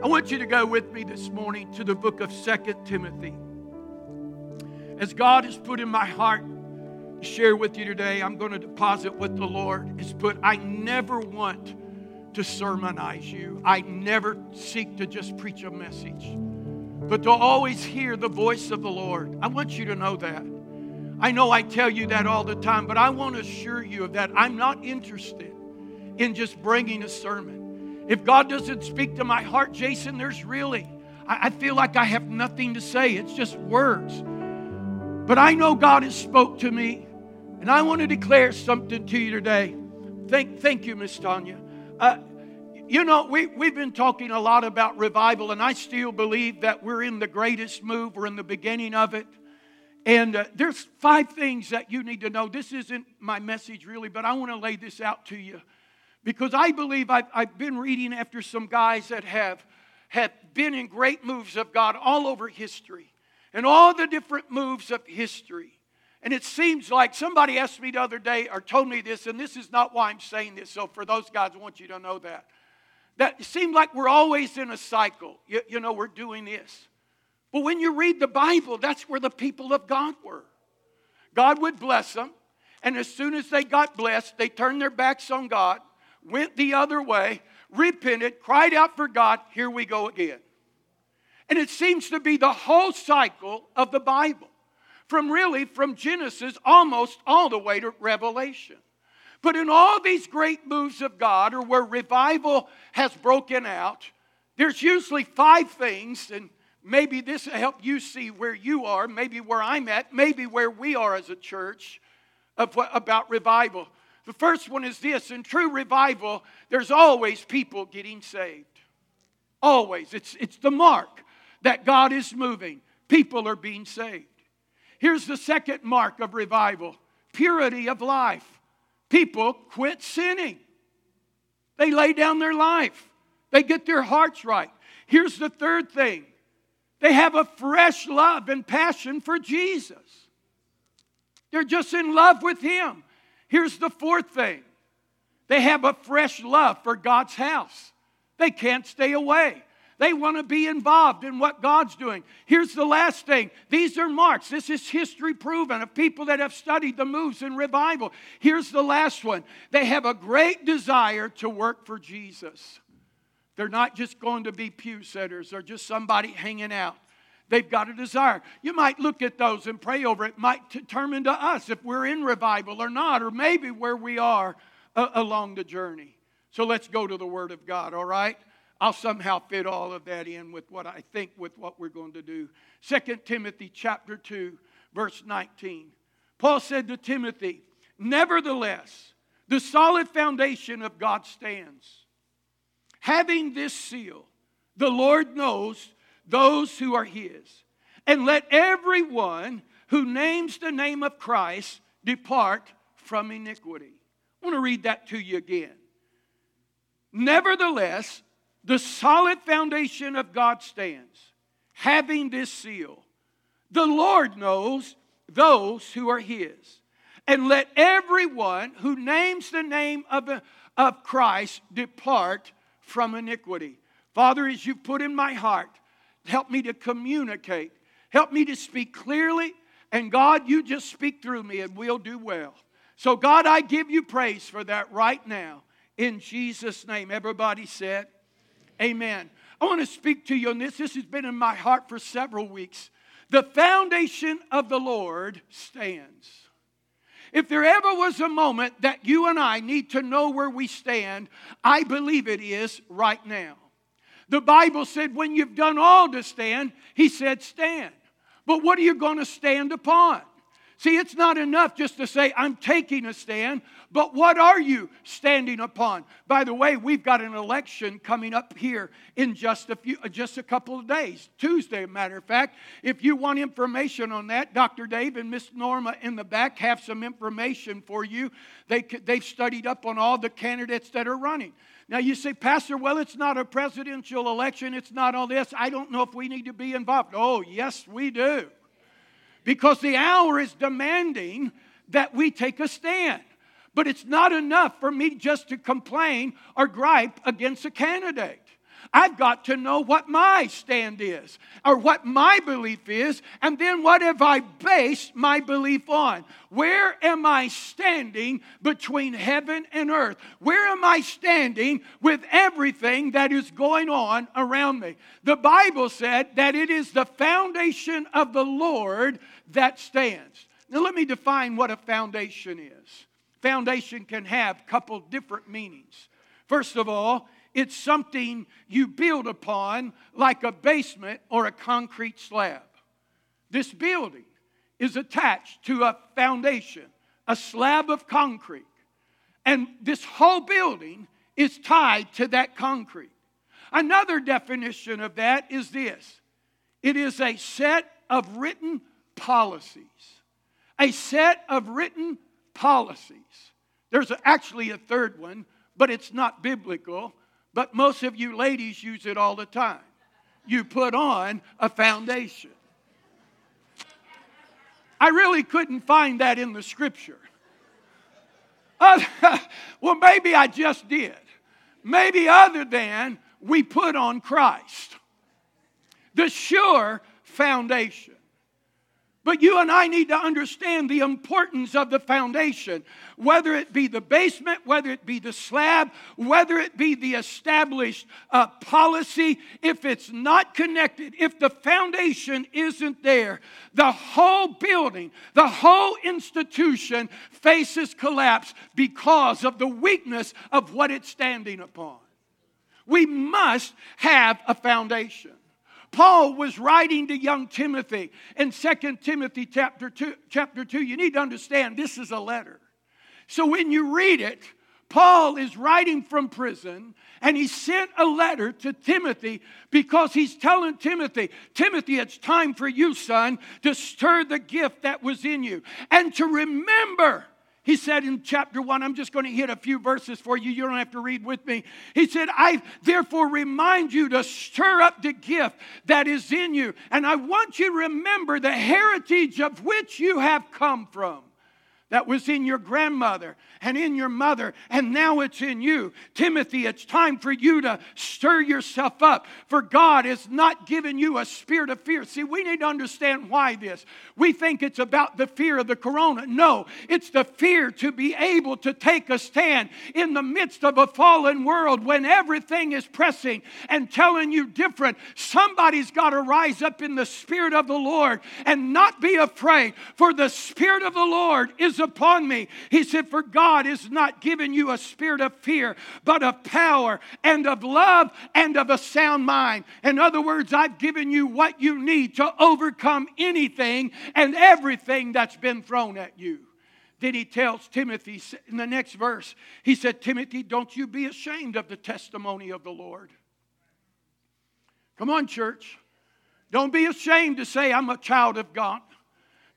I want you to go with me this morning to the book of Second Timothy. As God has put in my heart to share with you today, I'm going to deposit what the Lord has put. I never want to sermonize you, I never seek to just preach a message, but to always hear the voice of the Lord. I want you to know that. I know I tell you that all the time, but I want to assure you of that. I'm not interested in just bringing a sermon. If God doesn't speak to my heart, Jason, there's really, I, I feel like I have nothing to say. It's just words. But I know God has spoke to me, and I want to declare something to you today. Thank, thank you, Miss Tanya. Uh, you know, we, we've been talking a lot about revival, and I still believe that we're in the greatest move. We're in the beginning of it. And uh, there's five things that you need to know. This isn't my message really, but I want to lay this out to you because I believe I've, I've been reading after some guys that have, have been in great moves of God all over history and all the different moves of history. And it seems like somebody asked me the other day or told me this, and this is not why I'm saying this. So, for those guys, I want you to know that. That it seems like we're always in a cycle. You, you know, we're doing this. But when you read the Bible, that's where the people of God were. God would bless them, and as soon as they got blessed, they turned their backs on God, went the other way, repented, cried out for God. Here we go again. And it seems to be the whole cycle of the Bible, from really from Genesis almost all the way to Revelation. But in all these great moves of God, or where revival has broken out, there's usually five things, and maybe this will help you see where you are, maybe where I'm at, maybe where we are as a church of what, about revival. The first one is this in true revival, there's always people getting saved. Always. It's, it's the mark that God is moving. People are being saved. Here's the second mark of revival purity of life. People quit sinning, they lay down their life, they get their hearts right. Here's the third thing they have a fresh love and passion for Jesus. They're just in love with Him. Here's the fourth thing they have a fresh love for God's house. They can't stay away. They want to be involved in what God's doing. Here's the last thing these are marks. This is history proven of people that have studied the moves in revival. Here's the last one they have a great desire to work for Jesus. They're not just going to be pew setters or just somebody hanging out. They've got a desire. You might look at those and pray over it. might determine to us if we're in revival or not, or maybe where we are uh, along the journey. So let's go to the Word of God, all right? I'll somehow fit all of that in with what I think with what we're going to do. 2 Timothy chapter 2, verse 19. Paul said to Timothy, Nevertheless, the solid foundation of God stands Having this seal, the Lord knows those who are his. And let everyone who names the name of Christ depart from iniquity. I want to read that to you again. Nevertheless, the solid foundation of God stands, having this seal. The Lord knows those who are his. And let everyone who names the name of, of Christ depart from iniquity. Father, as you put in my heart, help me to communicate, help me to speak clearly, and God, you just speak through me and we'll do well. So, God, I give you praise for that right now in Jesus' name. Everybody said, Amen. I want to speak to you on this. This has been in my heart for several weeks. The foundation of the Lord stands. If there ever was a moment that you and I need to know where we stand, I believe it is right now. The Bible said, when you've done all to stand, He said, stand. But what are you going to stand upon? See, it's not enough just to say, I'm taking a stand, but what are you standing upon? By the way, we've got an election coming up here in just a few, uh, just a couple of days. Tuesday, matter of fact. If you want information on that, Dr. Dave and Miss Norma in the back have some information for you. They, they've studied up on all the candidates that are running. Now you say, Pastor, well, it's not a presidential election. It's not all this. I don't know if we need to be involved. Oh, yes, we do because the hour is demanding that we take a stand. But it's not enough for me just to complain or gripe against a candidate. I've got to know what my stand is or what my belief is, and then what have I based my belief on? Where am I standing between heaven and earth? Where am I standing with everything that is going on around me? The Bible said that it is the foundation of the Lord that stands. Now, let me define what a foundation is. Foundation can have a couple different meanings. First of all, it's something you build upon like a basement or a concrete slab. This building is attached to a foundation, a slab of concrete. And this whole building is tied to that concrete. Another definition of that is this it is a set of written policies. A set of written policies. There's actually a third one, but it's not biblical. But most of you ladies use it all the time. You put on a foundation. I really couldn't find that in the scripture. Well, maybe I just did. Maybe other than we put on Christ, the sure foundation. But you and I need to understand the importance of the foundation, whether it be the basement, whether it be the slab, whether it be the established uh, policy. If it's not connected, if the foundation isn't there, the whole building, the whole institution faces collapse because of the weakness of what it's standing upon. We must have a foundation. Paul was writing to young Timothy in 2 Timothy chapter 2, chapter 2. You need to understand this is a letter. So when you read it, Paul is writing from prison and he sent a letter to Timothy because he's telling Timothy, Timothy, it's time for you, son, to stir the gift that was in you and to remember he said in chapter 1, I'm just going to hit a few verses for you. You don't have to read with me. He said, I therefore remind you to stir up the gift that is in you. And I want you to remember the heritage of which you have come from that was in your grandmother and in your mother, and now it's in you. Timothy, it's time for you to stir yourself up, for God has not given you a spirit of fear. See, we need to understand why this. We think it's about the fear of the corona. No, it's the fear to be able to take a stand in the midst of a fallen world when everything is pressing and telling you different. Somebody's got to rise up in the spirit of the Lord and not be afraid, for the spirit of the Lord is upon me. He said, For God has not given you a spirit of fear, but of power and of love and of a sound mind. In other words, I've given you what you need to overcome anything and everything that's been thrown at you. Then he tells Timothy in the next verse, he said, Timothy, don't you be ashamed of the testimony of the Lord. Come on, church. Don't be ashamed to say, I'm a child of God.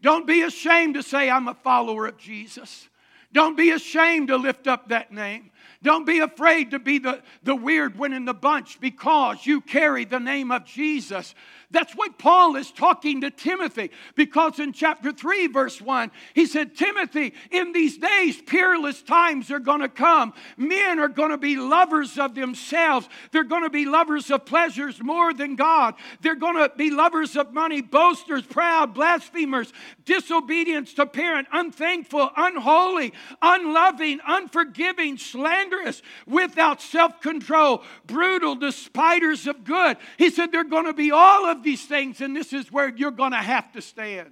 Don't be ashamed to say, I'm a follower of Jesus. Don't be ashamed to lift up that name. Don't be afraid to be the, the weird one in the bunch because you carry the name of Jesus. That's what Paul is talking to Timothy because in chapter 3, verse 1, he said, Timothy, in these days, peerless times are going to come. Men are going to be lovers of themselves. They're going to be lovers of pleasures more than God. They're going to be lovers of money, boasters, proud, blasphemers, disobedience to parent, unthankful, unholy, unloving, unforgiving, slanderous, without self control, brutal, despisers of good. He said they're going to be all of these things, and this is where you're going to have to stand.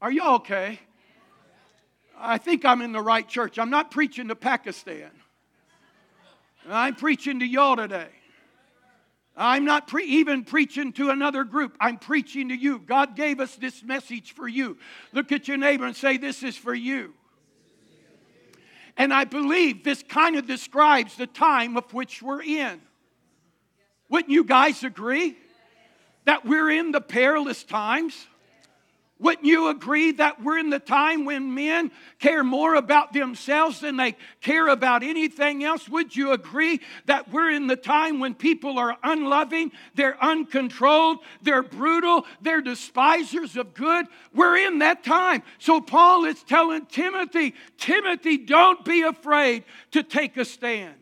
Are you okay? I think I'm in the right church. I'm not preaching to Pakistan. I'm preaching to y'all today. I'm not pre- even preaching to another group. I'm preaching to you. God gave us this message for you. Look at your neighbor and say, This is for you. And I believe this kind of describes the time of which we're in. Wouldn't you guys agree? That we're in the perilous times? Wouldn't you agree that we're in the time when men care more about themselves than they care about anything else? Would you agree that we're in the time when people are unloving, they're uncontrolled, they're brutal, they're despisers of good? We're in that time. So Paul is telling Timothy, Timothy, don't be afraid to take a stand.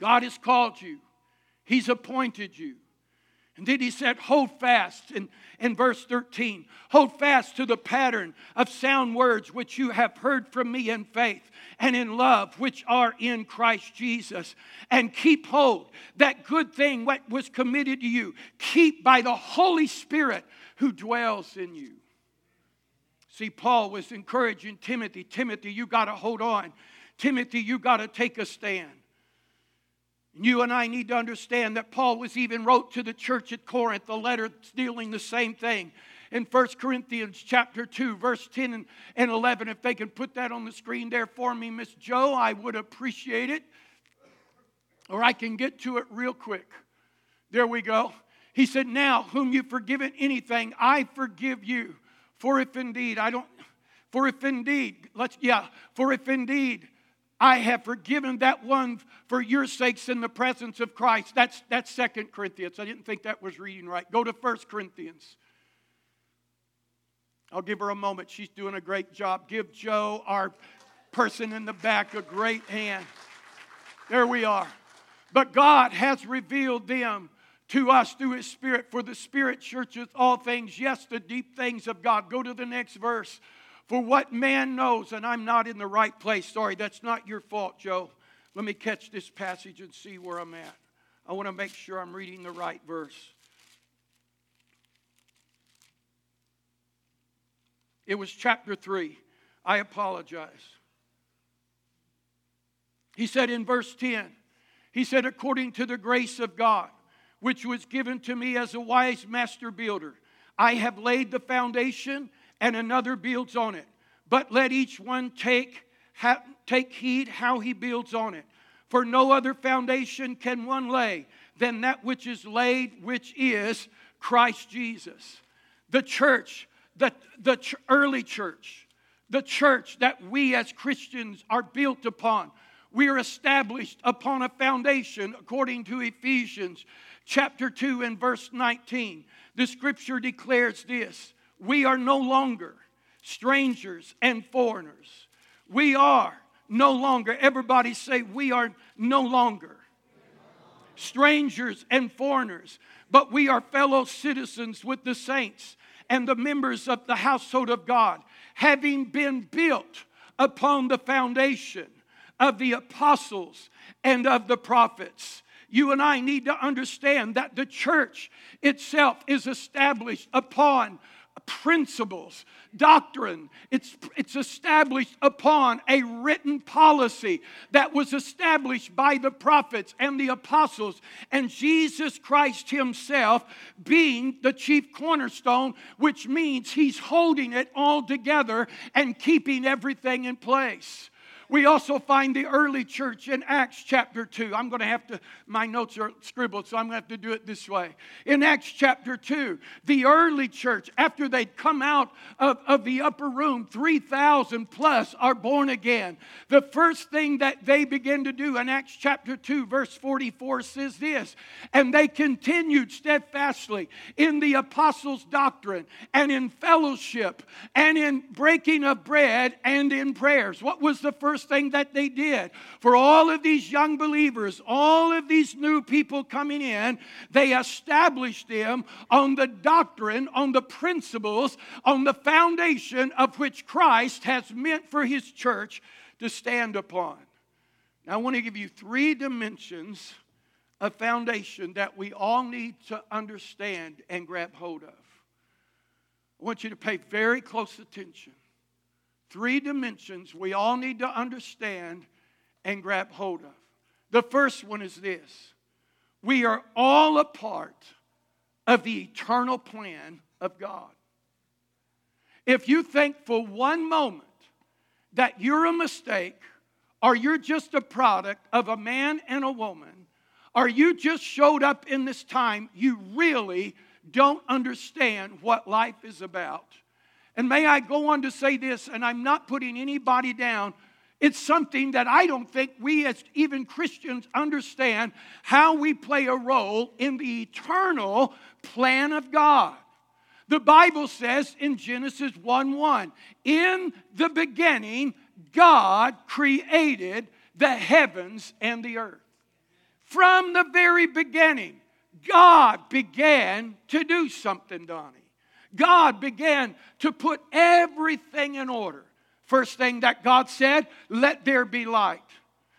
God has called you He's appointed you. And then he said, Hold fast in, in verse 13. Hold fast to the pattern of sound words which you have heard from me in faith and in love, which are in Christ Jesus. And keep hold that good thing what was committed to you. Keep by the Holy Spirit who dwells in you. See, Paul was encouraging Timothy Timothy, you got to hold on. Timothy, you got to take a stand. You and I need to understand that Paul was even wrote to the church at Corinth a letter dealing the same thing. In 1 Corinthians chapter 2, verse 10 and 11, if they can put that on the screen there for me, Miss Joe, I would appreciate it. Or I can get to it real quick. There we go. He said, Now, whom you've forgiven anything, I forgive you. For if indeed, I don't, for if indeed, let's, yeah, for if indeed I have forgiven that one for your sakes in the presence of Christ. That's, that's Second Corinthians. I didn't think that was reading right. Go to First Corinthians. I'll give her a moment. She's doing a great job. Give Joe, our person in the back, a great hand. There we are. But God has revealed them to us through His Spirit, for the Spirit searcheth all things, yes, the deep things of God. Go to the next verse. For what man knows, and I'm not in the right place. Sorry, that's not your fault, Joe. Let me catch this passage and see where I'm at. I want to make sure I'm reading the right verse. It was chapter 3. I apologize. He said in verse 10, he said, according to the grace of God, which was given to me as a wise master builder, I have laid the foundation and another builds on it. But let each one take, ha, take heed how he builds on it. For no other foundation can one lay than that which is laid, which is Christ Jesus. The church, the, the ch- early church, the church that we as Christians are built upon, we are established upon a foundation according to Ephesians chapter 2 and verse 19. The scripture declares this we are no longer strangers and foreigners. We are no longer, everybody say, we are no longer strangers and foreigners, but we are fellow citizens with the saints and the members of the household of God, having been built upon the foundation of the apostles and of the prophets. You and I need to understand that the church itself is established upon principles, doctrine. It's, it's established upon a written policy that was established by the prophets and the apostles, and Jesus Christ Himself being the chief cornerstone, which means He's holding it all together and keeping everything in place. We also find the early church in Acts chapter 2. I'm going to have to, my notes are scribbled, so I'm going to have to do it this way. In Acts chapter 2, the early church, after they'd come out of, of the upper room, 3,000 plus are born again. The first thing that they begin to do in Acts chapter 2, verse 44 says this And they continued steadfastly in the apostles' doctrine and in fellowship and in breaking of bread and in prayers. What was the first first thing that they did. For all of these young believers, all of these new people coming in, they established them on the doctrine, on the principles, on the foundation of which Christ has meant for his church to stand upon. Now, I want to give you three dimensions of foundation that we all need to understand and grab hold of. I want you to pay very close attention three dimensions we all need to understand and grab hold of. The first one is this we are all a part of the eternal plan of God. If you think for one moment that you're a mistake, or you're just a product of a man and a woman, or you just showed up in this time, you really don't understand what life is about. And may I go on to say this, and I'm not putting anybody down. It's something that I don't think we as even Christians understand how we play a role in the eternal plan of God. The Bible says in Genesis 1 1, in the beginning, God created the heavens and the earth. From the very beginning, God began to do something, Donnie. God began to put everything in order. First thing that God said, let there be light.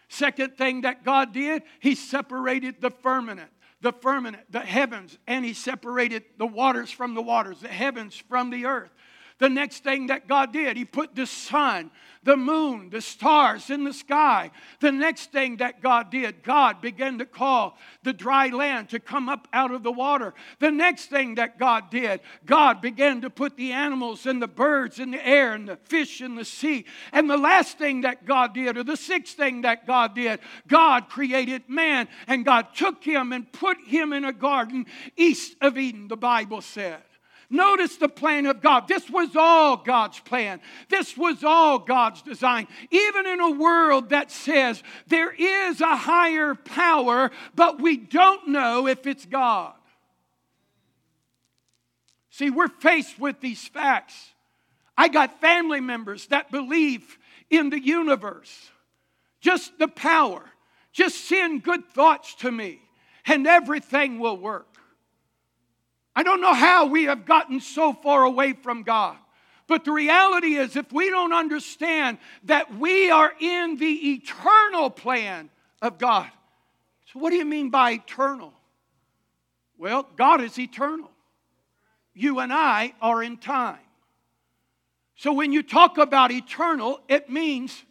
Second thing that God did, He separated the firmament, the firmament, the heavens, and He separated the waters from the waters, the heavens from the earth. The next thing that God did, He put the sun, the moon, the stars in the sky. The next thing that God did, God began to call the dry land to come up out of the water. The next thing that God did, God began to put the animals and the birds in the air and the fish in the sea. And the last thing that God did, or the sixth thing that God did, God created man and God took him and put him in a garden east of Eden, the Bible said. Notice the plan of God. This was all God's plan. This was all God's design. Even in a world that says there is a higher power, but we don't know if it's God. See, we're faced with these facts. I got family members that believe in the universe, just the power. Just send good thoughts to me, and everything will work. I don't know how we have gotten so far away from God. But the reality is, if we don't understand that we are in the eternal plan of God. So, what do you mean by eternal? Well, God is eternal. You and I are in time. So, when you talk about eternal, it means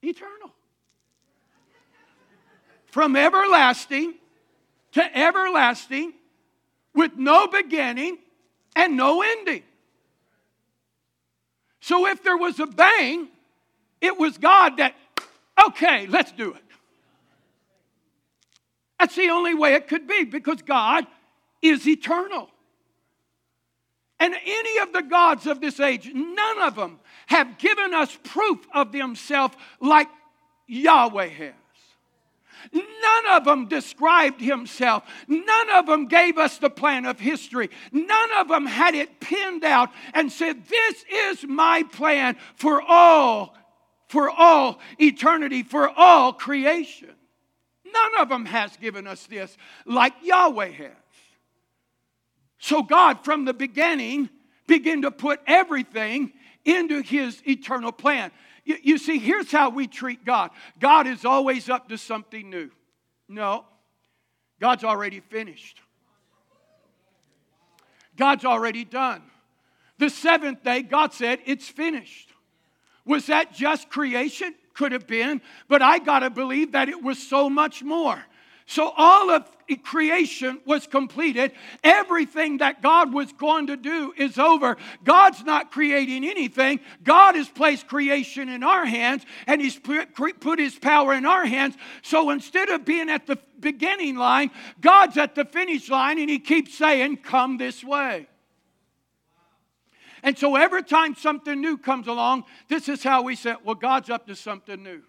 eternal from everlasting to everlasting with no beginning and no ending. So if there was a bang, it was God that, okay, let's do it. That's the only way it could be because God is eternal. And any of the gods of this age, none of them have given us proof of themselves like Yahweh has. None of them described himself. None of them gave us the plan of history. None of them had it pinned out and said, This is my plan for all, for all eternity, for all creation. None of them has given us this like Yahweh has. So God, from the beginning, began to put everything into his eternal plan. You, you see, here's how we treat God God is always up to something new. No, God's already finished, God's already done. The seventh day, God said, It's finished. Was that just creation? Could have been, but I got to believe that it was so much more. So all of creation was completed. Everything that God was going to do is over. God's not creating anything. God has placed creation in our hands and He's put His power in our hands. So instead of being at the beginning line, God's at the finish line and He keeps saying, Come this way. And so every time something new comes along, this is how we say, Well, God's up to something new.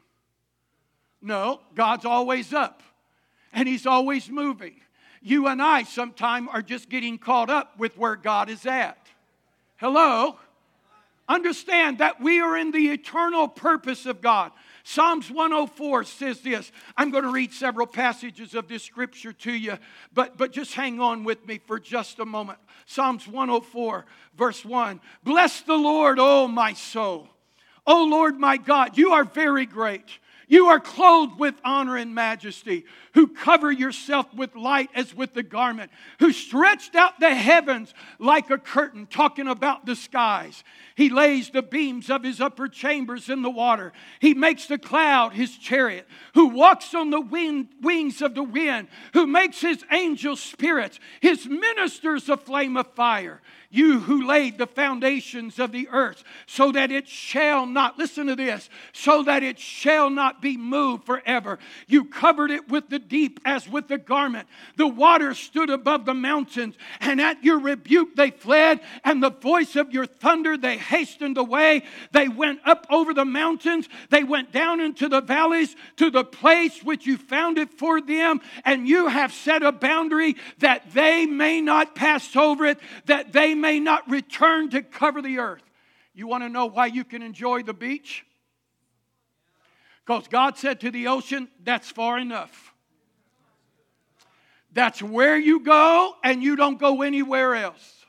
No, God's always up and He's always moving. You and I sometimes are just getting caught up with where God is at. Hello? Understand that we are in the eternal purpose of God. Psalms 104 says this. I'm going to read several passages of this scripture to you, but, but just hang on with me for just a moment. Psalms 104, verse 1. Bless the Lord, O my soul. O Lord my God, you are very great. You are clothed with honor and majesty, who cover yourself with light as with a garment, who stretched out the heavens like a curtain, talking about the skies. He lays the beams of his upper chambers in the water. He makes the cloud his chariot, who walks on the wind, wings of the wind, who makes his angels spirits, his ministers a flame of fire you who laid the foundations of the earth, so that it shall not, listen to this, so that it shall not be moved forever. You covered it with the deep as with a garment. The waters stood above the mountains, and at your rebuke they fled, and the voice of your thunder they hastened away. They went up over the mountains, they went down into the valleys to the place which you founded for them, and you have set a boundary that they may not pass over it, that they may not return to cover the earth. You want to know why you can enjoy the beach? Because God said to the ocean, That's far enough. That's where you go, and you don't go anywhere else.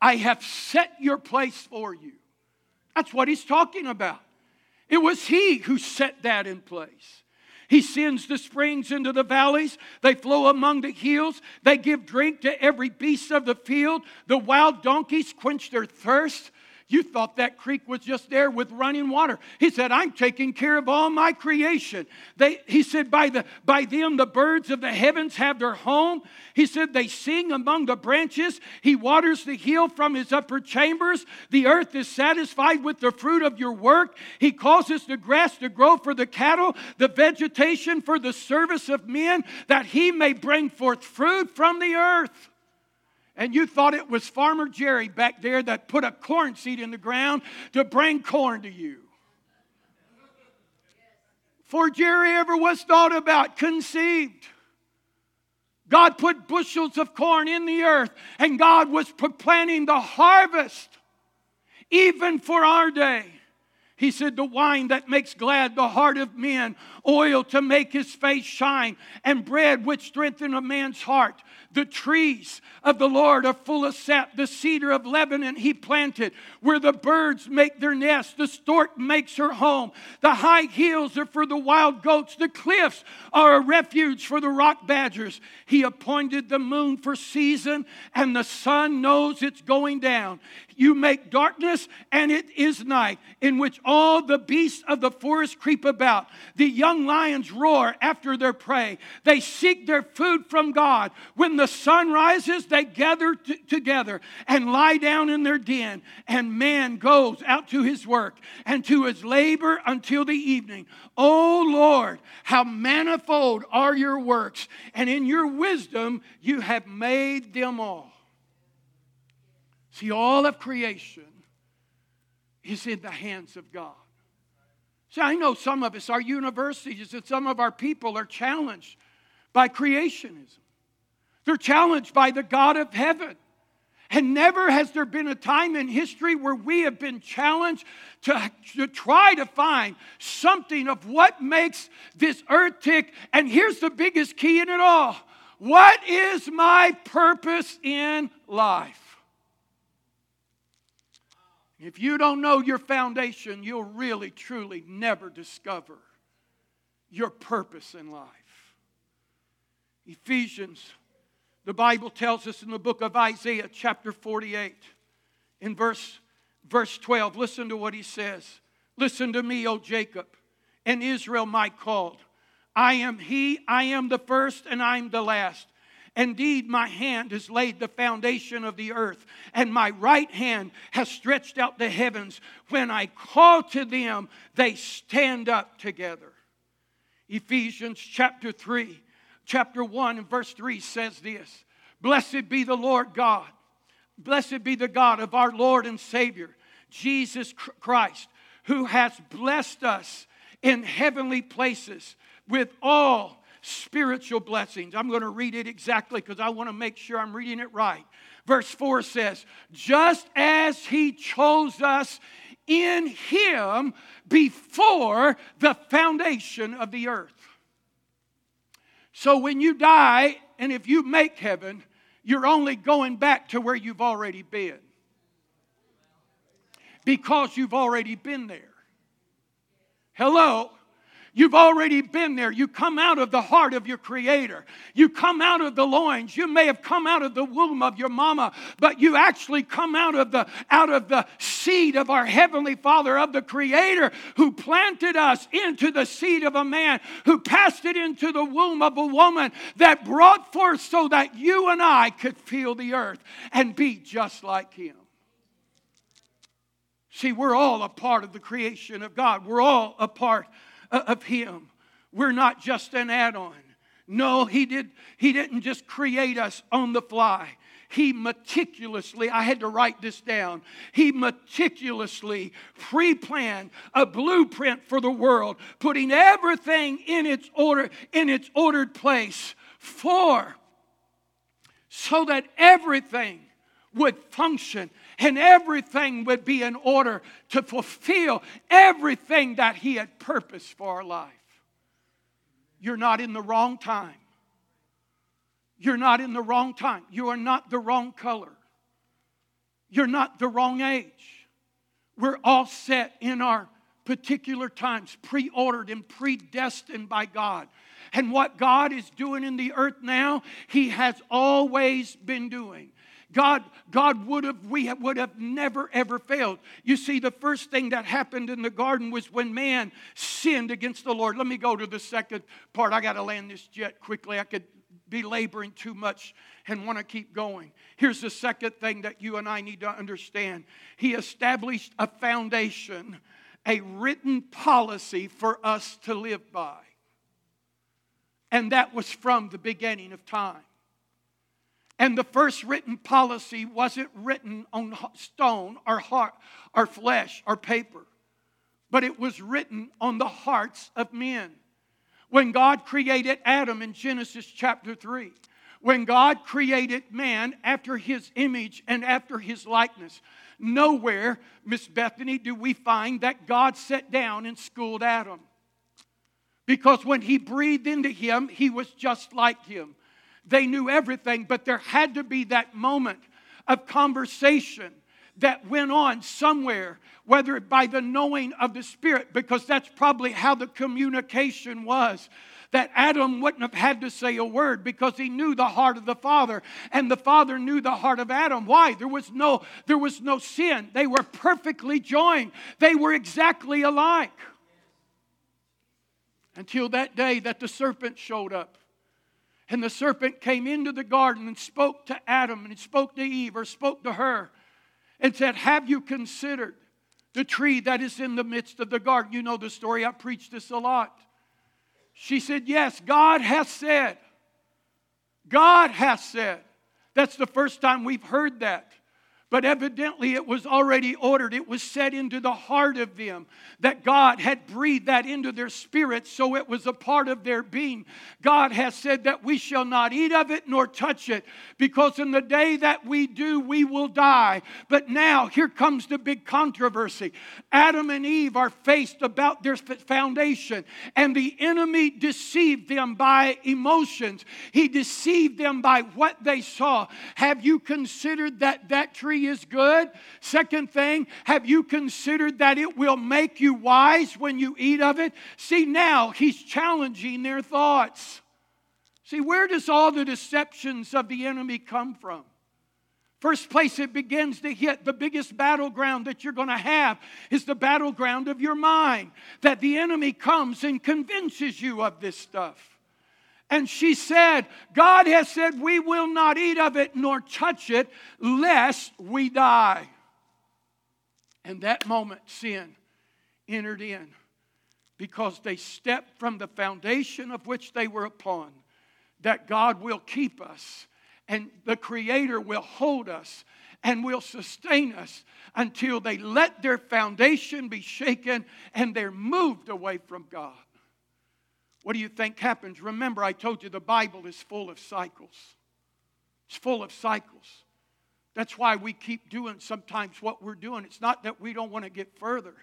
I have set your place for you. That's what he's talking about. It was he who set that in place. He sends the springs into the valleys. They flow among the hills. They give drink to every beast of the field. The wild donkeys quench their thirst. You thought that creek was just there with running water. He said, I'm taking care of all my creation. They, he said, by, the, by them the birds of the heavens have their home. He said, they sing among the branches. He waters the hill from his upper chambers. The earth is satisfied with the fruit of your work. He causes the grass to grow for the cattle, the vegetation for the service of men, that he may bring forth fruit from the earth and you thought it was Farmer Jerry back there that put a corn seed in the ground to bring corn to you. For Jerry ever was thought about, conceived. God put bushels of corn in the earth, and God was planting the harvest, even for our day. He said, The wine that makes glad the heart of men, oil to make his face shine, and bread which strengthen a man's heart. The trees of the Lord are full of sap. The cedar of Lebanon he planted, where the birds make their nest. The stork makes her home. The high hills are for the wild goats. The cliffs are a refuge for the rock badgers. He appointed the moon for season, and the sun knows it's going down. You make darkness, and it is night, in which all the beasts of the forest creep about. The young lions roar after their prey. They seek their food from God. When the sun rises, they gather t- together and lie down in their den, and man goes out to his work and to his labor until the evening. O Lord, how manifold are your works, and in your wisdom you have made them all. See, all of creation is in the hands of God. See, I know some of us, our universities, and some of our people are challenged by creationism. They're challenged by the God of heaven. And never has there been a time in history where we have been challenged to, to try to find something of what makes this earth tick. And here's the biggest key in it all what is my purpose in life? If you don't know your foundation, you'll really, truly never discover your purpose in life. Ephesians, the Bible tells us in the book of Isaiah, chapter 48, in verse, verse 12, listen to what he says. Listen to me, O Jacob, and Israel, my called. I am he, I am the first, and I'm the last. Indeed, my hand has laid the foundation of the earth, and my right hand has stretched out the heavens. When I call to them, they stand up together. Ephesians chapter 3, chapter 1, and verse 3 says this Blessed be the Lord God, blessed be the God of our Lord and Savior, Jesus Christ, who has blessed us in heavenly places with all spiritual blessings. I'm going to read it exactly because I want to make sure I'm reading it right. Verse 4 says, Just as he chose us in him before the foundation of the earth. So when you die, and if you make heaven, you're only going back to where you've already been. Because you've already been there. Hello? You've already been there. You come out of the heart of your Creator. You come out of the loins. You may have come out of the womb of your mama, but you actually come out of the out of the seed of our heavenly Father, of the Creator, who planted us into the seed of a man, who passed it into the womb of a woman, that brought forth so that you and I could feel the earth and be just like Him. See, we're all a part of the creation of God. We're all a part of Him. We're not just an add on. No, he, did, he didn't just create us on the fly. He meticulously, I had to write this down, he meticulously pre planned a blueprint for the world, putting everything in its order, in its ordered place for so that everything would function and everything would be in order to fulfill everything that He had purposed for our life. You're not in the wrong time. You're not in the wrong time. You are not the wrong color. You're not the wrong age. We're all set in our particular times, pre ordered and predestined by God. And what God is doing in the earth now, He has always been doing. God, God would have, we would have never ever failed. You see, the first thing that happened in the garden was when man sinned against the Lord. Let me go to the second part. I got to land this jet quickly. I could be laboring too much and want to keep going. Here's the second thing that you and I need to understand He established a foundation, a written policy for us to live by. And that was from the beginning of time. And the first written policy wasn't written on stone or heart or flesh or paper, but it was written on the hearts of men. When God created Adam in Genesis chapter 3, when God created man after his image and after his likeness, nowhere, Miss Bethany, do we find that God sat down and schooled Adam. Because when he breathed into him, he was just like him. They knew everything, but there had to be that moment of conversation that went on somewhere, whether by the knowing of the Spirit, because that's probably how the communication was. That Adam wouldn't have had to say a word because he knew the heart of the Father, and the Father knew the heart of Adam. Why? There was no, there was no sin. They were perfectly joined. They were exactly alike. Until that day that the serpent showed up. And the serpent came into the garden and spoke to Adam and spoke to Eve or spoke to her and said, Have you considered the tree that is in the midst of the garden? You know the story, I preached this a lot. She said, Yes, God has said. God has said. That's the first time we've heard that. But evidently, it was already ordered. It was set into the heart of them that God had breathed that into their spirit, so it was a part of their being. God has said that we shall not eat of it nor touch it, because in the day that we do, we will die. But now, here comes the big controversy Adam and Eve are faced about their foundation, and the enemy deceived them by emotions, he deceived them by what they saw. Have you considered that that tree? Is good. Second thing, have you considered that it will make you wise when you eat of it? See, now he's challenging their thoughts. See, where does all the deceptions of the enemy come from? First place it begins to hit, the biggest battleground that you're going to have is the battleground of your mind. That the enemy comes and convinces you of this stuff. And she said, God has said, We will not eat of it nor touch it, lest we die. And that moment, sin entered in because they stepped from the foundation of which they were upon, that God will keep us and the Creator will hold us and will sustain us until they let their foundation be shaken and they're moved away from God. What do you think happens? Remember, I told you the Bible is full of cycles. It's full of cycles. That's why we keep doing sometimes what we're doing. It's not that we don't want to get further,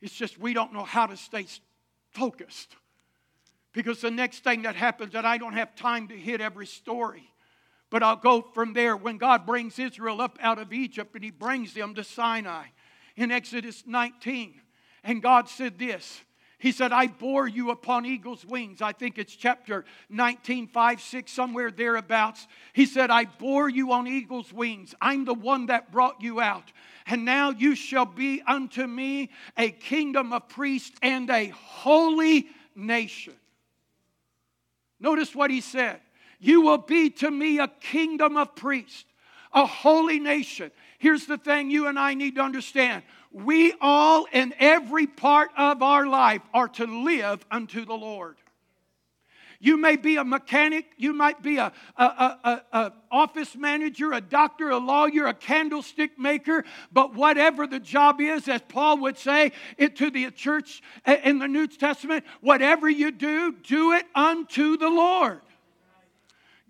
it's just we don't know how to stay focused. Because the next thing that happens, that I don't have time to hit every story, but I'll go from there. When God brings Israel up out of Egypt and He brings them to Sinai in Exodus 19, and God said this he said, I bore you upon eagle's wings. I think it's chapter 19, 5, 6, somewhere thereabouts. He said, I bore you on eagle's wings. I'm the one that brought you out. And now you shall be unto me a kingdom of priests and a holy nation. Notice what he said. You will be to me a kingdom of priests, a holy nation. Here's the thing you and I need to understand we all in every part of our life are to live unto the Lord. You may be a mechanic, you might be a, a, a, a, office manager, a doctor, a lawyer, a candlestick maker, but whatever the job is, as Paul would say it to the church eh, in the New Testament, whatever you do, do it unto the Lord.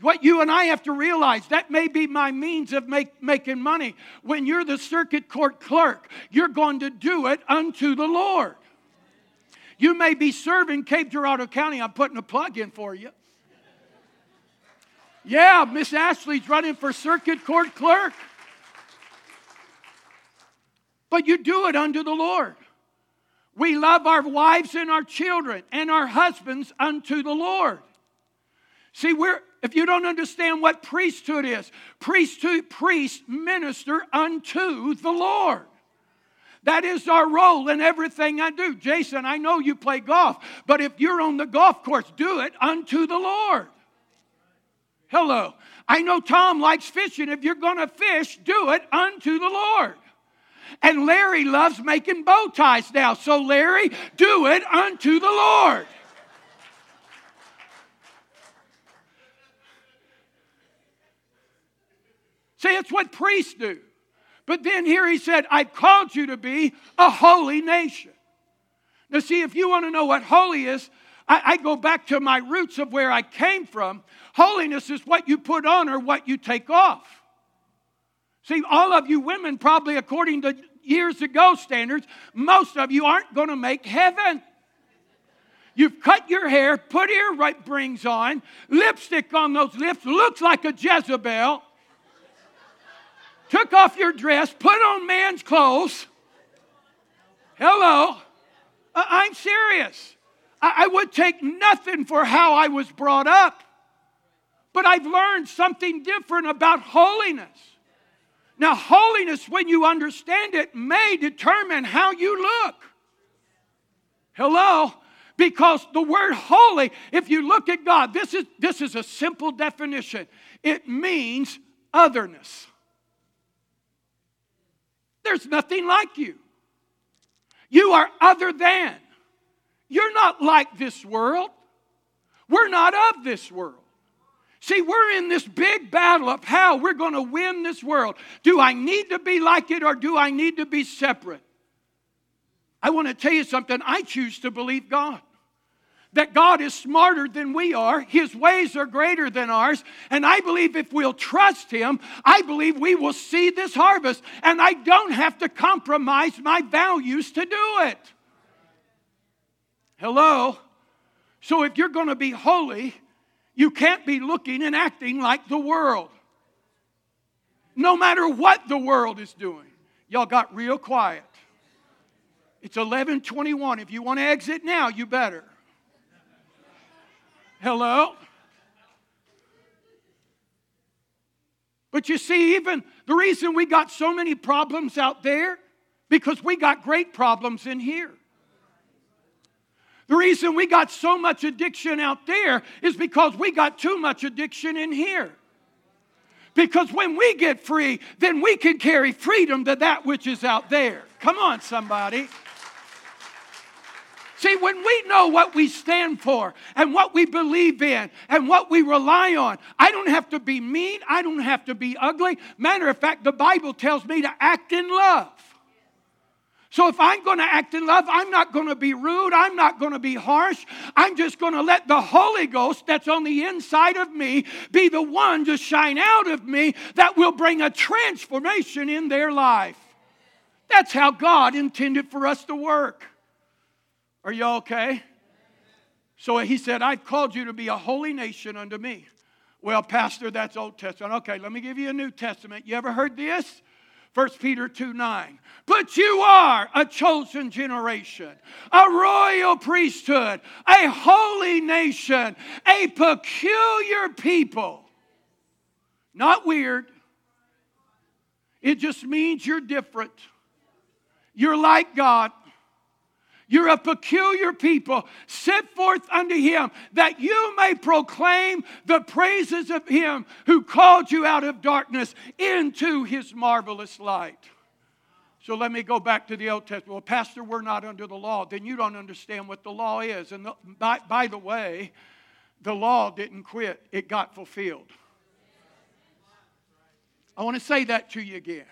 What you and I have to realize, that may be my means of make, making money. When you're the circuit court clerk, you're going to do it unto the Lord. You may be serving Cape Girardeau County. I'm putting a plug in for you. Yeah, Miss Ashley's running for circuit court clerk. But you do it unto the Lord. We love our wives and our children and our husbands unto the Lord. See, we're if you don't understand what priesthood is, priesthood, priest minister unto the Lord. That is our role in everything I do. Jason, I know you play golf, but if you're on the golf course, do it unto the Lord. Hello. I know Tom likes fishing. If you're going to fish, do it unto the Lord. And Larry loves making bow ties now. So, Larry, do it unto the Lord. See, it's what priests do. But then here he said, I've called you to be a holy nation. Now, see, if you want to know what holy is, I, I, go back to my roots of where I came from. Holiness is what you put on or what you take off. See, all of you women, probably according to years ago standards, most of you aren't going to make heaven. You've cut your hair, put earrings on, lipstick on those lips, looks like a Jezebel took off your dress, put on man's clothes. Hello. Uh, I'm serious. I would take nothing for how I was brought up. But I've learned something different about holiness. Now, holiness, when you understand it, may determine how you look. Hello? Because the word holy, if you look at God, this is, this is a simple definition it means otherness. There's nothing like you. You are other than. You're not like this world. We're not of this world. See, we're in this big battle of how we're going to win this world. Do I need to be like it or do I need to be separate? I want to tell you something. I choose to believe God that God is smarter than we are. His ways are greater than ours. And I believe if we'll trust Him, I believe we will see this harvest. And I don't have to compromise my values to do it. Hello? So if you're going to be holy, you can't be looking and acting like the world. No matter what the world is doing. Y'all got real quiet. It's 11:21. If you want to exit now, you better. Hello? But you see, even the reason we got so many problems out there, because we got great problems in here. The reason we got so much addiction out there is because we got too much addiction in here. Because when we get free, then we can carry freedom to that which is out there. Come on, somebody. See, when we know what we stand for and what we believe in and what we rely on, I don't have to be mean. I don't have to be ugly. Matter of fact, the Bible tells me to act in love. So if I'm going to act in love, I'm not going to be rude. I'm not going to be harsh. I'm just going to let the Holy Ghost that's on the inside of me be the one to shine out of me that will bring a transformation in their life. That's how God intended for us to work. Are you okay? So he said, I've called you to be a holy nation unto me. Well, Pastor, that's Old Testament. Okay, let me give you a New Testament. You ever heard this? 1 Peter 2 9. But you are a chosen generation, a royal priesthood, a holy nation, a peculiar people. Not weird. It just means you're different. You're like God. You're a peculiar people, set forth unto him, that you may proclaim the praises of him who called you out of darkness into his marvelous light. So let me go back to the Old Testament. Well, Pastor, we're not under the law. Then you don't understand what the law is. And the, by, by the way, the law didn't quit, it got fulfilled. I want to say that to you again.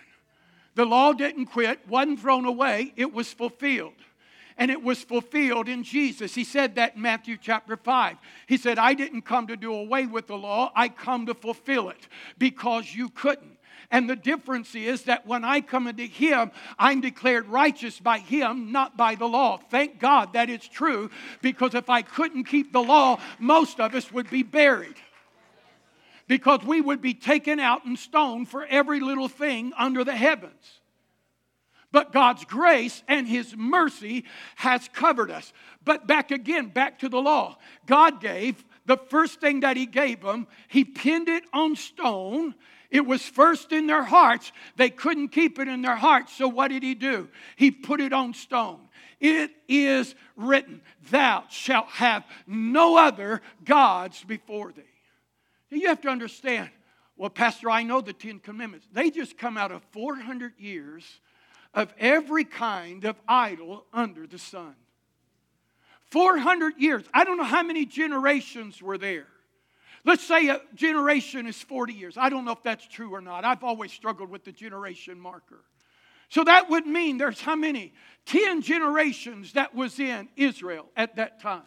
The law didn't quit, wasn't thrown away, it was fulfilled. And it was fulfilled in Jesus. He said that in Matthew chapter 5. He said, I didn't come to do away with the law, I come to fulfill it because you couldn't. And the difference is that when I come into Him, I'm declared righteous by Him, not by the law. Thank God that it's true, because if I couldn't keep the law, most of us would be buried. Because we would be taken out and stoned for every little thing under the heavens. But God's grace and His mercy has covered us. But back again, back to the law. God gave the first thing that He gave them, He pinned it on stone it was first in their hearts. They couldn't keep it in their hearts. So what did he do? He put it on stone. It is written, Thou shalt have no other gods before thee. Now you have to understand, well, Pastor, I know the Ten Commandments. They just come out of 400 years of every kind of idol under the sun. 400 years. I don't know how many generations were there. Let's say a generation is 40 years. I don't know if that's true or not. I've always struggled with the generation marker. So that would mean there's how many? 10 generations that was in Israel at that time.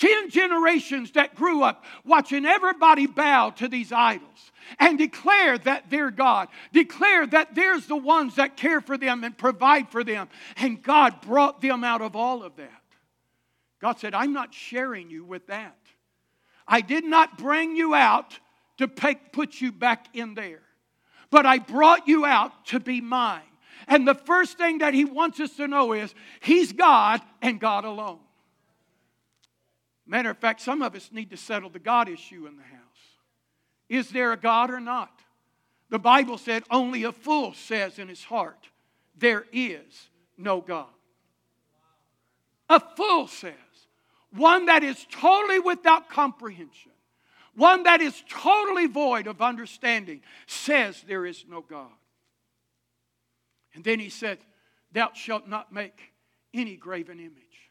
10 generations that grew up watching everybody bow to these idols and declare that they're God. Declare that there's the ones that care for them and provide for them. And God brought them out of all of that. God said, I'm not sharing you with that. I did not bring you out to put you back in there, but I brought you out to be mine. And the first thing that he wants us to know is he's God and God alone. Matter of fact, some of us need to settle the God issue in the house. Is there a God or not? The Bible said only a fool says in his heart, There is no God. A fool says one that is totally without comprehension, one that is totally void of understanding, says there is no God. And then he said, Thou shalt not make any graven image.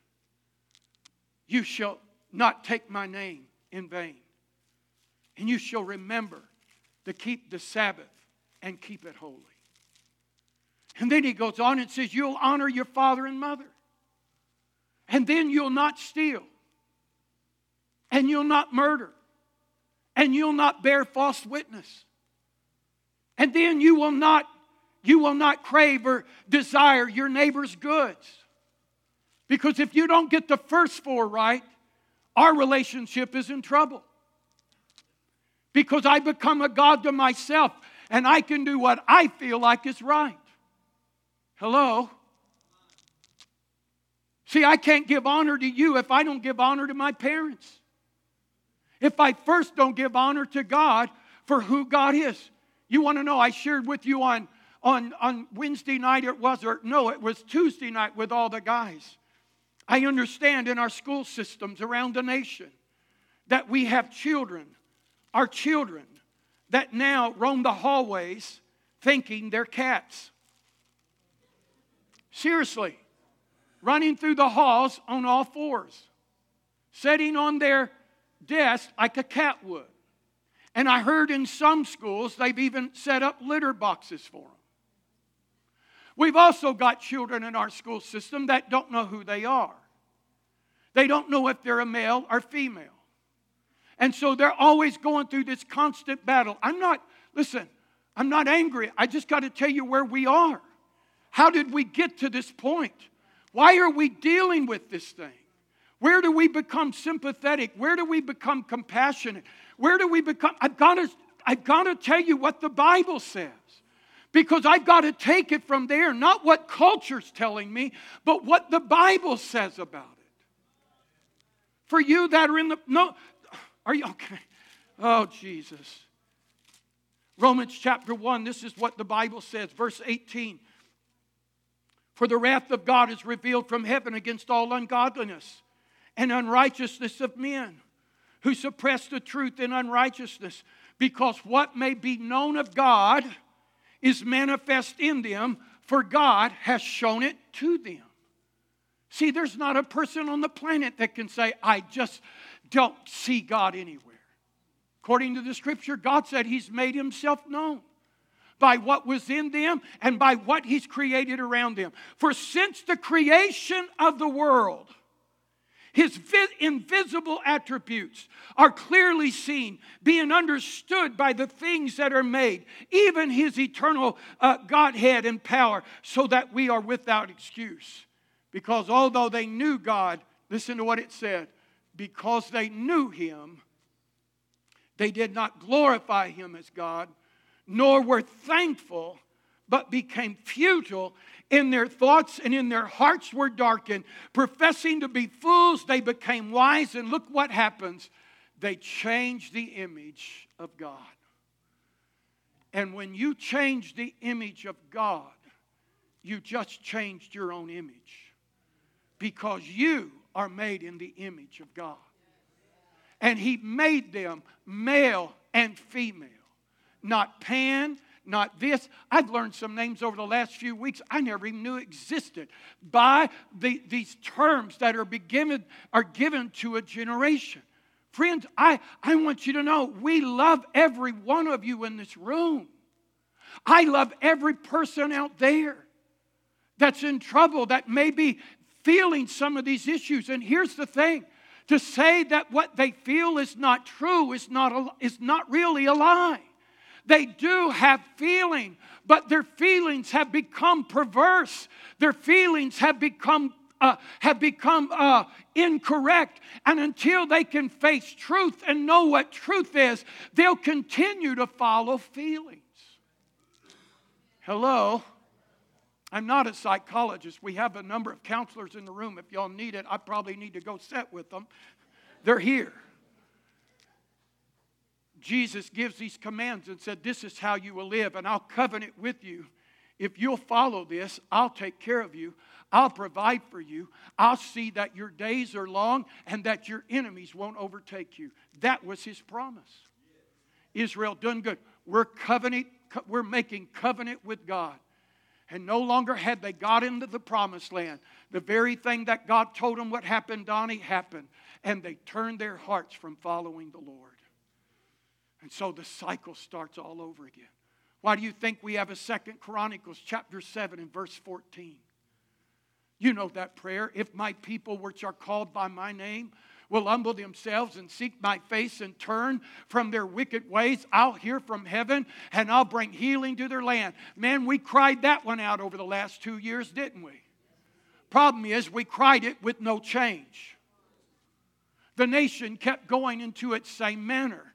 You shall not take my name in vain. And you shall remember to keep the Sabbath and keep it holy. And then he goes on and says, You'll honor your father and mother. And then you'll not steal. And you'll not murder. And you'll not bear false witness. And then you will not you will not crave or desire your neighbor's goods. Because if you don't get the first four right, our relationship is in trouble. Because I become a God to myself and I can do what I feel like is right. Hello? See, I can't give honor to you if I don't give honor to my parents. If I first don't give honor to God for who God is. You want to know, I shared with you on, on, on Wednesday night, it was, or no, it was Tuesday night with all the guys. I understand in our school systems around the nation that we have children, our children, that now roam the hallways thinking they're cats. Seriously running through the halls on all fours, sitting on their desk like a cat would. And I heard in some schools they've even set up litter boxes for them. We've also got children in our school system that don't know who they are. They don't know if they're a male or female. And so they're always going through this constant battle. I'm not, listen, I'm not angry. I just got to tell you where we are. How did we get to this point? Why are we dealing with this thing? Where do we become sympathetic? Where do we become compassionate? Where do we become? I've got to, I've got to tell you what the Bible says. Because I've got to take it from there, not what culture's telling me, but what the Bible says about it. For you that are in the, no, are you okay? Oh, Jesus. Romans chapter 1, this is what the Bible says, verse 18. For the wrath of God is revealed from heaven against all ungodliness and unrighteousness of men who suppress the truth in unrighteousness, because what may be known of God is manifest in them, for God has shown it to them. See, there's not a person on the planet that can say, I just don't see God anywhere. According to the scripture, God said He's made Himself known. by what was in them and by what He's created around them. For since the creation of the world, his invisible attributes are clearly seen, being understood by the things that are made, even his eternal uh, Godhead and power, so that we are without excuse. Because although they knew God, listen to what it said, because they knew him, they did not glorify him as God, nor were thankful, but became futile in their thoughts and in their hearts were darkened. Professing to be fools, they became wise, and look what happens. They changed the image of God. And when you change the image of God, you just changed your own image because you are made in the image of God. And He made them male and female, not pan, not this. I've learned some names over the last few weeks I never even knew existed by the, these terms that are, given, are given to a generation. Friends, I, I want you to know we love every one of you in this room. I love every person out there that's in trouble, that may be feeling some of these issues. And here's the thing to say that what they feel is not true is not, a, is not really a lie. They do have feeling, but their feelings have become perverse. Their feelings have become uh, have become uh, incorrect. And until they can face truth and know what truth is, they'll continue to follow feelings. Hello? I'm not a psychologist. We have a number of counselors in the room. If y'all need it, I probably need to go sit with them. They're here. Jesus gives these commands and said, This is how you will live, and I'll covenant with you. If you'll follow this, I'll take care of you. I'll provide for you. I'll see that your days are long and that your enemies won't overtake you. That was his promise. Israel done good. We're covenant, we're making covenant with God. And no longer had they got into the promised land. The very thing that God told them what happened, Donnie, happened. And they turned their hearts from following the Lord. And so the cycle starts all over again. Why do you think we have a second Chronicles chapter 7 and verse 14? You know that prayer. If my people which are called by my name will humble themselves and seek my face and turn from their wicked ways, I'll hear from heaven and I'll bring healing to their land. Man, we cried that one out over the last two years, didn't we? Problem is, we cried it with no change. The nation kept going into its same manner.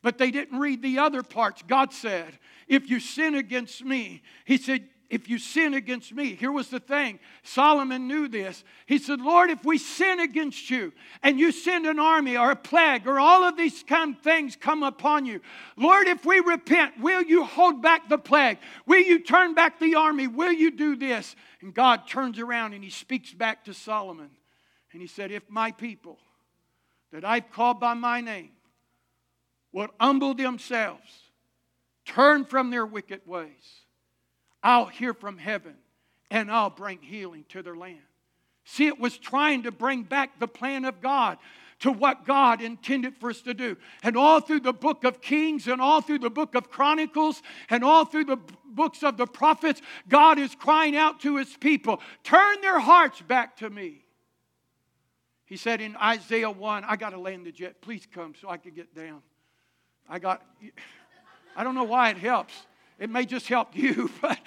But they didn't read the other parts. God said, If you sin against me, He said, if you sin against me, here was the thing. Solomon knew this. He said, Lord, if we sin against you and you send an army or a plague or all of these kind of things come upon you, Lord, if we repent, will you hold back the plague? Will you turn back the army? Will you do this? And God turns around and he speaks back to Solomon. And he said, If my people that I've called by my name would humble themselves, turn from their wicked ways, I'll hear from heaven and I'll bring healing to their land. See, it was trying to bring back the plan of God to what God intended for us to do. And all through the book of Kings and all through the book of Chronicles and all through the books of the prophets, God is crying out to his people turn their hearts back to me. He said in Isaiah 1, I got to land the jet. Please come so I can get down. I got, I don't know why it helps. It may just help you, but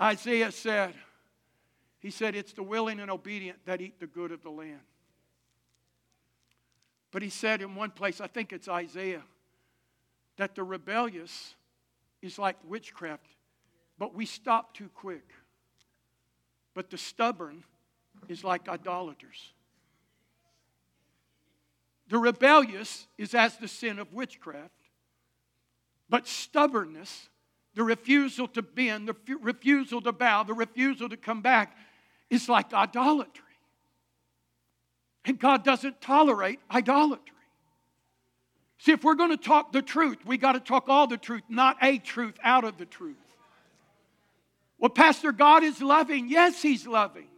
Isaiah said, he said, it's the willing and obedient that eat the good of the land. But he said in one place, I think it's Isaiah, that the rebellious is like witchcraft, but we stop too quick. But the stubborn is like idolaters. The rebellious is as the sin of witchcraft, but stubbornness, the refusal to bend, the refusal to bow, the refusal to come back, is like idolatry. And God doesn't tolerate idolatry. See, if we're going to talk the truth, we got to talk all the truth, not a truth out of the truth. Well, Pastor, God is loving. Yes, He's loving.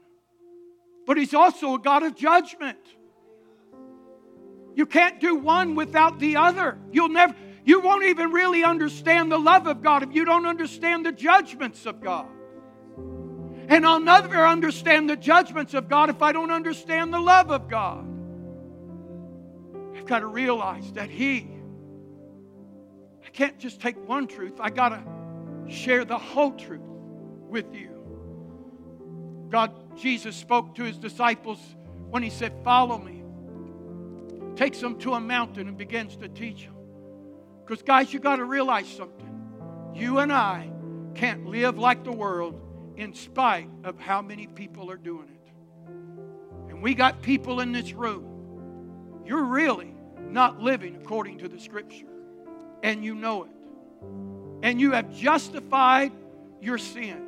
But He's also a God of judgment. You can't do one without the other. You'll never You won't even really understand the love of God if you don't understand the judgments of God. And I'll never understand the judgments of God if I don't understand the love of God. I've got to realize that He, I can't just take one truth, I got to share the whole truth with you. God, Jesus spoke to His disciples when He said, Follow me. Takes them to a mountain and begins to teach them. Because, guys, you got to realize something. You and I can't live like the world in spite of how many people are doing it. And we got people in this room. You're really not living according to the scripture, and you know it. And you have justified your sin.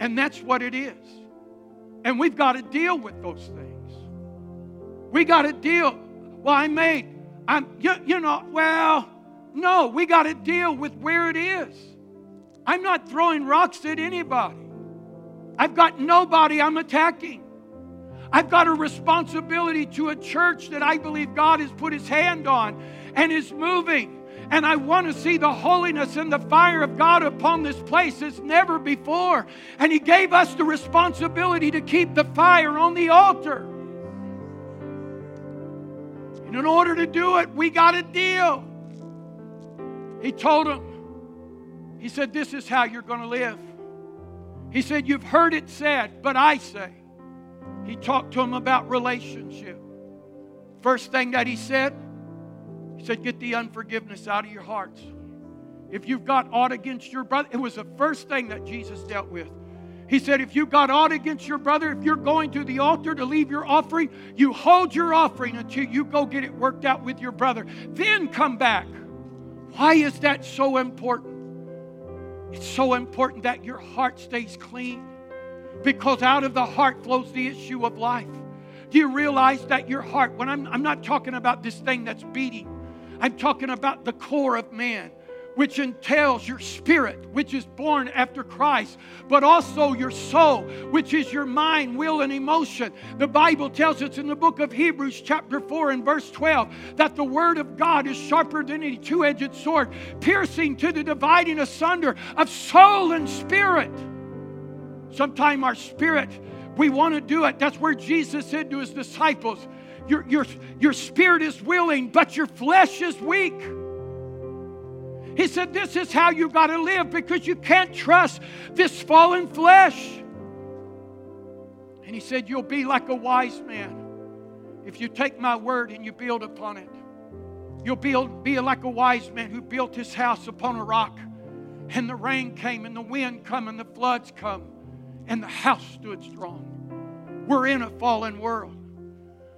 And that's what it is. And we've got to deal with those things. We got to deal. Well, I made, I'm, you, you know, well, no, we got to deal with where it is. I'm not throwing rocks at anybody. I've got nobody I'm attacking. I've got a responsibility to a church that I believe God has put his hand on and is moving. And I want to see the holiness and the fire of God upon this place as never before. And He gave us the responsibility to keep the fire on the altar. And in order to do it, we got to deal. He told him, He said, This is how you're going to live. He said, You've heard it said, but I say. He talked to him about relationship. First thing that he said, he said, Get the unforgiveness out of your hearts. If you've got aught against your brother, it was the first thing that Jesus dealt with. He said, If you've got aught against your brother, if you're going to the altar to leave your offering, you hold your offering until you go get it worked out with your brother. Then come back. Why is that so important? It's so important that your heart stays clean because out of the heart flows the issue of life. Do you realize that your heart, when I'm, I'm not talking about this thing that's beating, I'm talking about the core of man which entails your spirit, which is born after Christ, but also your soul, which is your mind, will, and emotion. The Bible tells us in the book of Hebrews, chapter 4, and verse 12, that the word of God is sharper than any two edged sword, piercing to the dividing asunder of soul and spirit. Sometimes our spirit, we want to do it. That's where Jesus said to his disciples, your, your, your spirit is willing, but your flesh is weak. He said, This is how you got to live because you can't trust this fallen flesh. And he said, You'll be like a wise man if you take my word and you build upon it. You'll be, be like a wise man who built his house upon a rock. And the rain came, and the wind come, and the floods come, and the house stood strong. We're in a fallen world.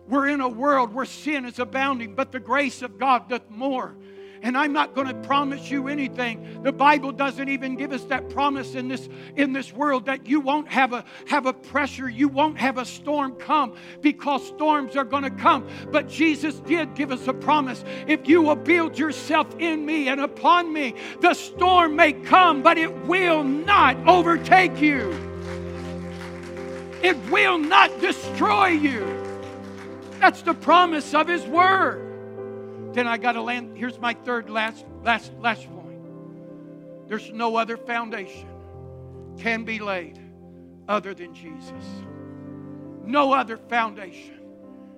We're in a world where sin is abounding, but the grace of God doth more and I'm not going to promise you anything. The Bible doesn't even give us that promise in this in this world that you won't have a have a pressure, you won't have a storm come because storms are going to come. But Jesus did give us a promise. If you will build yourself in me and upon me, the storm may come, but it will not overtake you. It will not destroy you. That's the promise of his word. Then I got to land. Here's my third last last last point. There's no other foundation can be laid other than Jesus. No other foundation.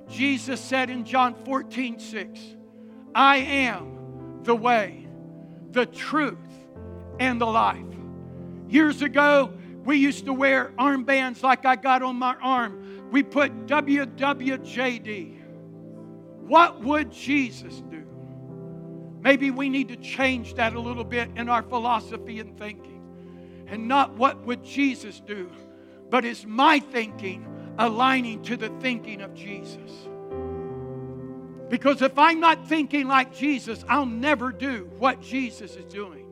Jesus said in John 14, 6, I am the way, the truth, and the life. Years ago, we used to wear armbands like I got on my arm. We put WWJD. What would Jesus do? Maybe we need to change that a little bit in our philosophy and thinking. And not what would Jesus do, but is my thinking aligning to the thinking of Jesus? Because if I'm not thinking like Jesus, I'll never do what Jesus is doing.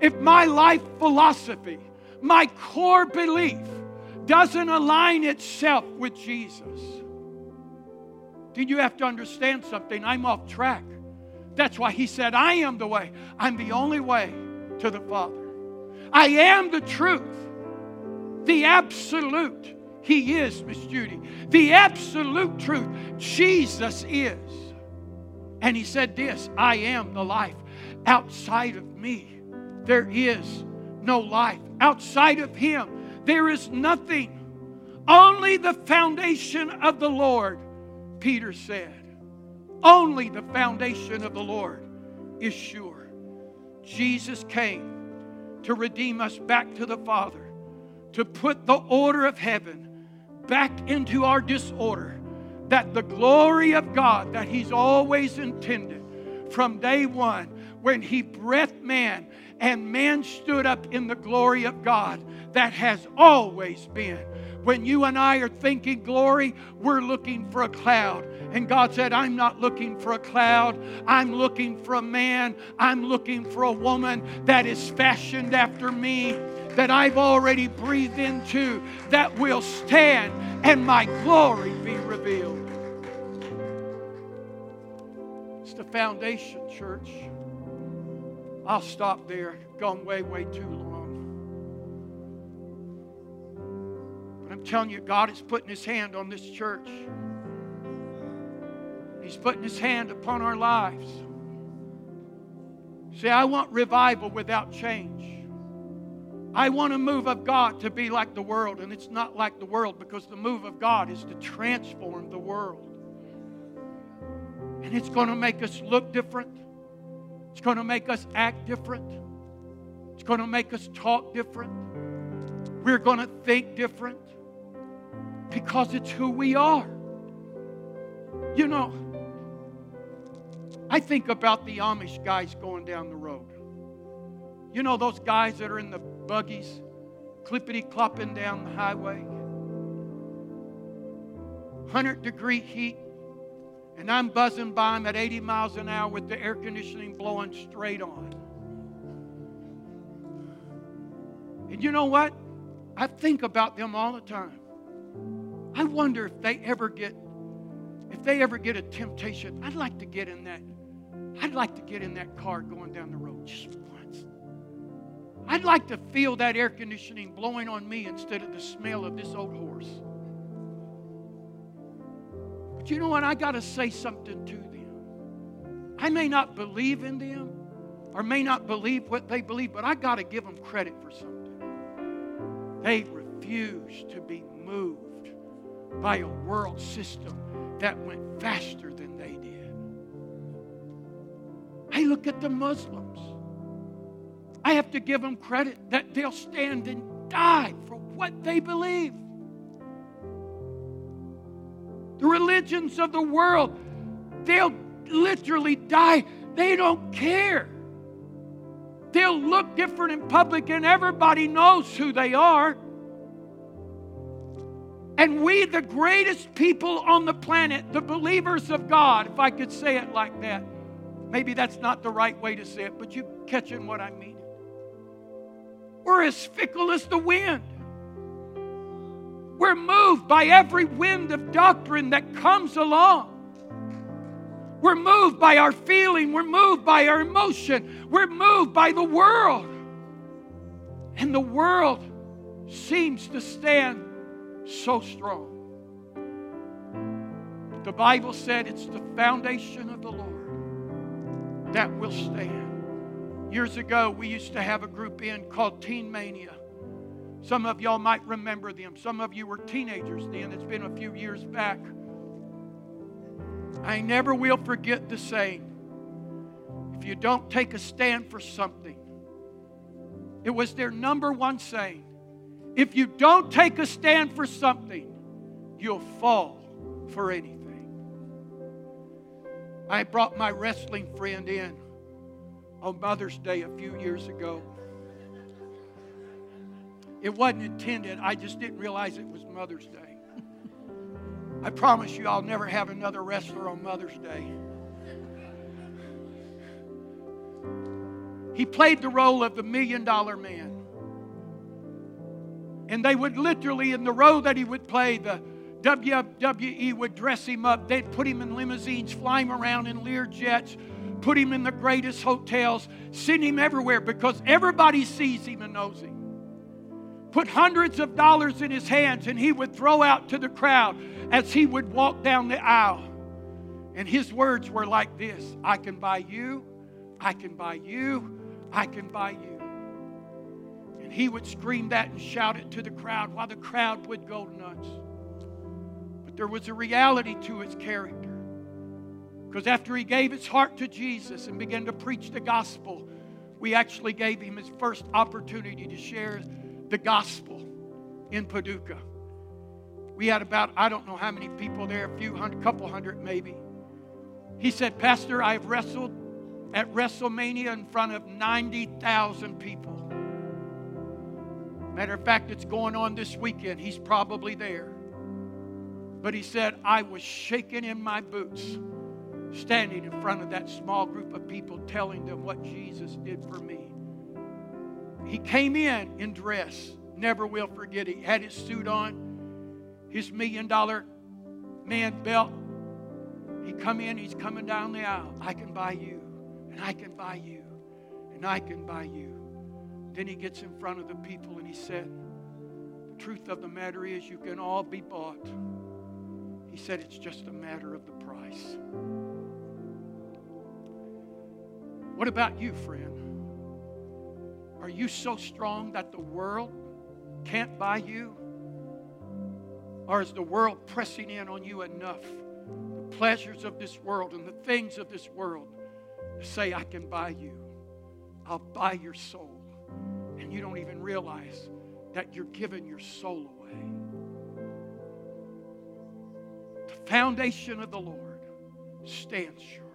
If my life philosophy, my core belief, doesn't align itself with Jesus, then you have to understand something. I'm off track. That's why he said, I am the way. I'm the only way to the Father. I am the truth, the absolute. He is, Miss Judy. The absolute truth. Jesus is. And he said this I am the life. outside of me, there is no life. Outside of Him, there is nothing. Only the foundation of the Lord, Peter said. Only the foundation of the Lord is sure. Jesus came to redeem us back to the Father, to put the order of heaven back into our disorder, that the glory of God that He's always intended from day one, when He breathed man and man stood up in the glory of God, that has always been when you and I are thinking glory, we're looking for a cloud. And God said, I'm not looking for a cloud. I'm looking for a man. I'm looking for a woman that is fashioned after me, that I've already breathed into, that will stand and my glory be revealed. It's the foundation, church. I'll stop there. Gone way, way too long. I'm telling you, God is putting His hand on this church. He's putting His hand upon our lives. See, I want revival without change. I want a move of God to be like the world, and it's not like the world because the move of God is to transform the world. And it's going to make us look different, it's going to make us act different, it's going to make us talk different, we're going to think different because it's who we are. You know, I think about the Amish guys going down the road. You know, those guys that are in the buggies, clippity clopping down the highway. 100 degree heat, and I'm buzzing by them at 80 miles an hour with the air conditioning blowing straight on. And you know what? I think about them all the time. I wonder if they ever get if they ever get a temptation. I'd like to get in that I'd like to get in that car going down the road just once. I'd like to feel that air conditioning blowing on me instead of the smell of this old horse. But you know what? I got to say something to them. I may not believe in them or may not believe what they believe, but I got to give them credit for something. They refuse to be moved by a world system that went faster than they did. I look at the Muslims. I have to give them credit that they'll stand and die for what they believe. The religions of the world, they'll literally die. They don't care. They'll look different in public, and everybody knows who they are. And we, the greatest people on the planet, the believers of God, if I could say it like that, maybe that's not the right way to say it, but you catching what I mean. We're as fickle as the wind. We're moved by every wind of doctrine that comes along. We're moved by our feeling. We're moved by our emotion. We're moved by the world. And the world seems to stand so strong. The Bible said it's the foundation of the Lord that will stand. Years ago, we used to have a group in called Teen Mania. Some of y'all might remember them. Some of you were teenagers then. It's been a few years back. I never will forget the saying if you don't take a stand for something, it was their number one saying if you don't take a stand for something, you'll fall for anything. I brought my wrestling friend in on Mother's Day a few years ago. It wasn't intended, I just didn't realize it was Mother's Day. I promise you, I'll never have another wrestler on Mother's Day. He played the role of the million dollar man. And they would literally, in the role that he would play, the WWE would dress him up. They'd put him in limousines, fly him around in Lear jets, put him in the greatest hotels, send him everywhere because everybody sees him and knows him. Put hundreds of dollars in his hands, and he would throw out to the crowd as he would walk down the aisle. And his words were like this I can buy you, I can buy you. I can buy you. He would scream that and shout it to the crowd while the crowd would go nuts. But there was a reality to his character. Because after he gave his heart to Jesus and began to preach the gospel, we actually gave him his first opportunity to share the gospel in Paducah. We had about, I don't know how many people there, a few hundred, couple hundred maybe. He said, Pastor, I've wrestled at WrestleMania in front of 90,000 people. Matter of fact, it's going on this weekend. He's probably there. But he said, I was shaking in my boots, standing in front of that small group of people, telling them what Jesus did for me. He came in in dress. Never will forget. He had his suit on, his million dollar man belt. He come in, he's coming down the aisle. I can buy you, and I can buy you, and I can buy you. Then he gets in front of the people and he said, The truth of the matter is, you can all be bought. He said, It's just a matter of the price. What about you, friend? Are you so strong that the world can't buy you? Or is the world pressing in on you enough? The pleasures of this world and the things of this world to say, I can buy you. I'll buy your soul. You don't even realize that you're giving your soul away. The foundation of the Lord stands sure.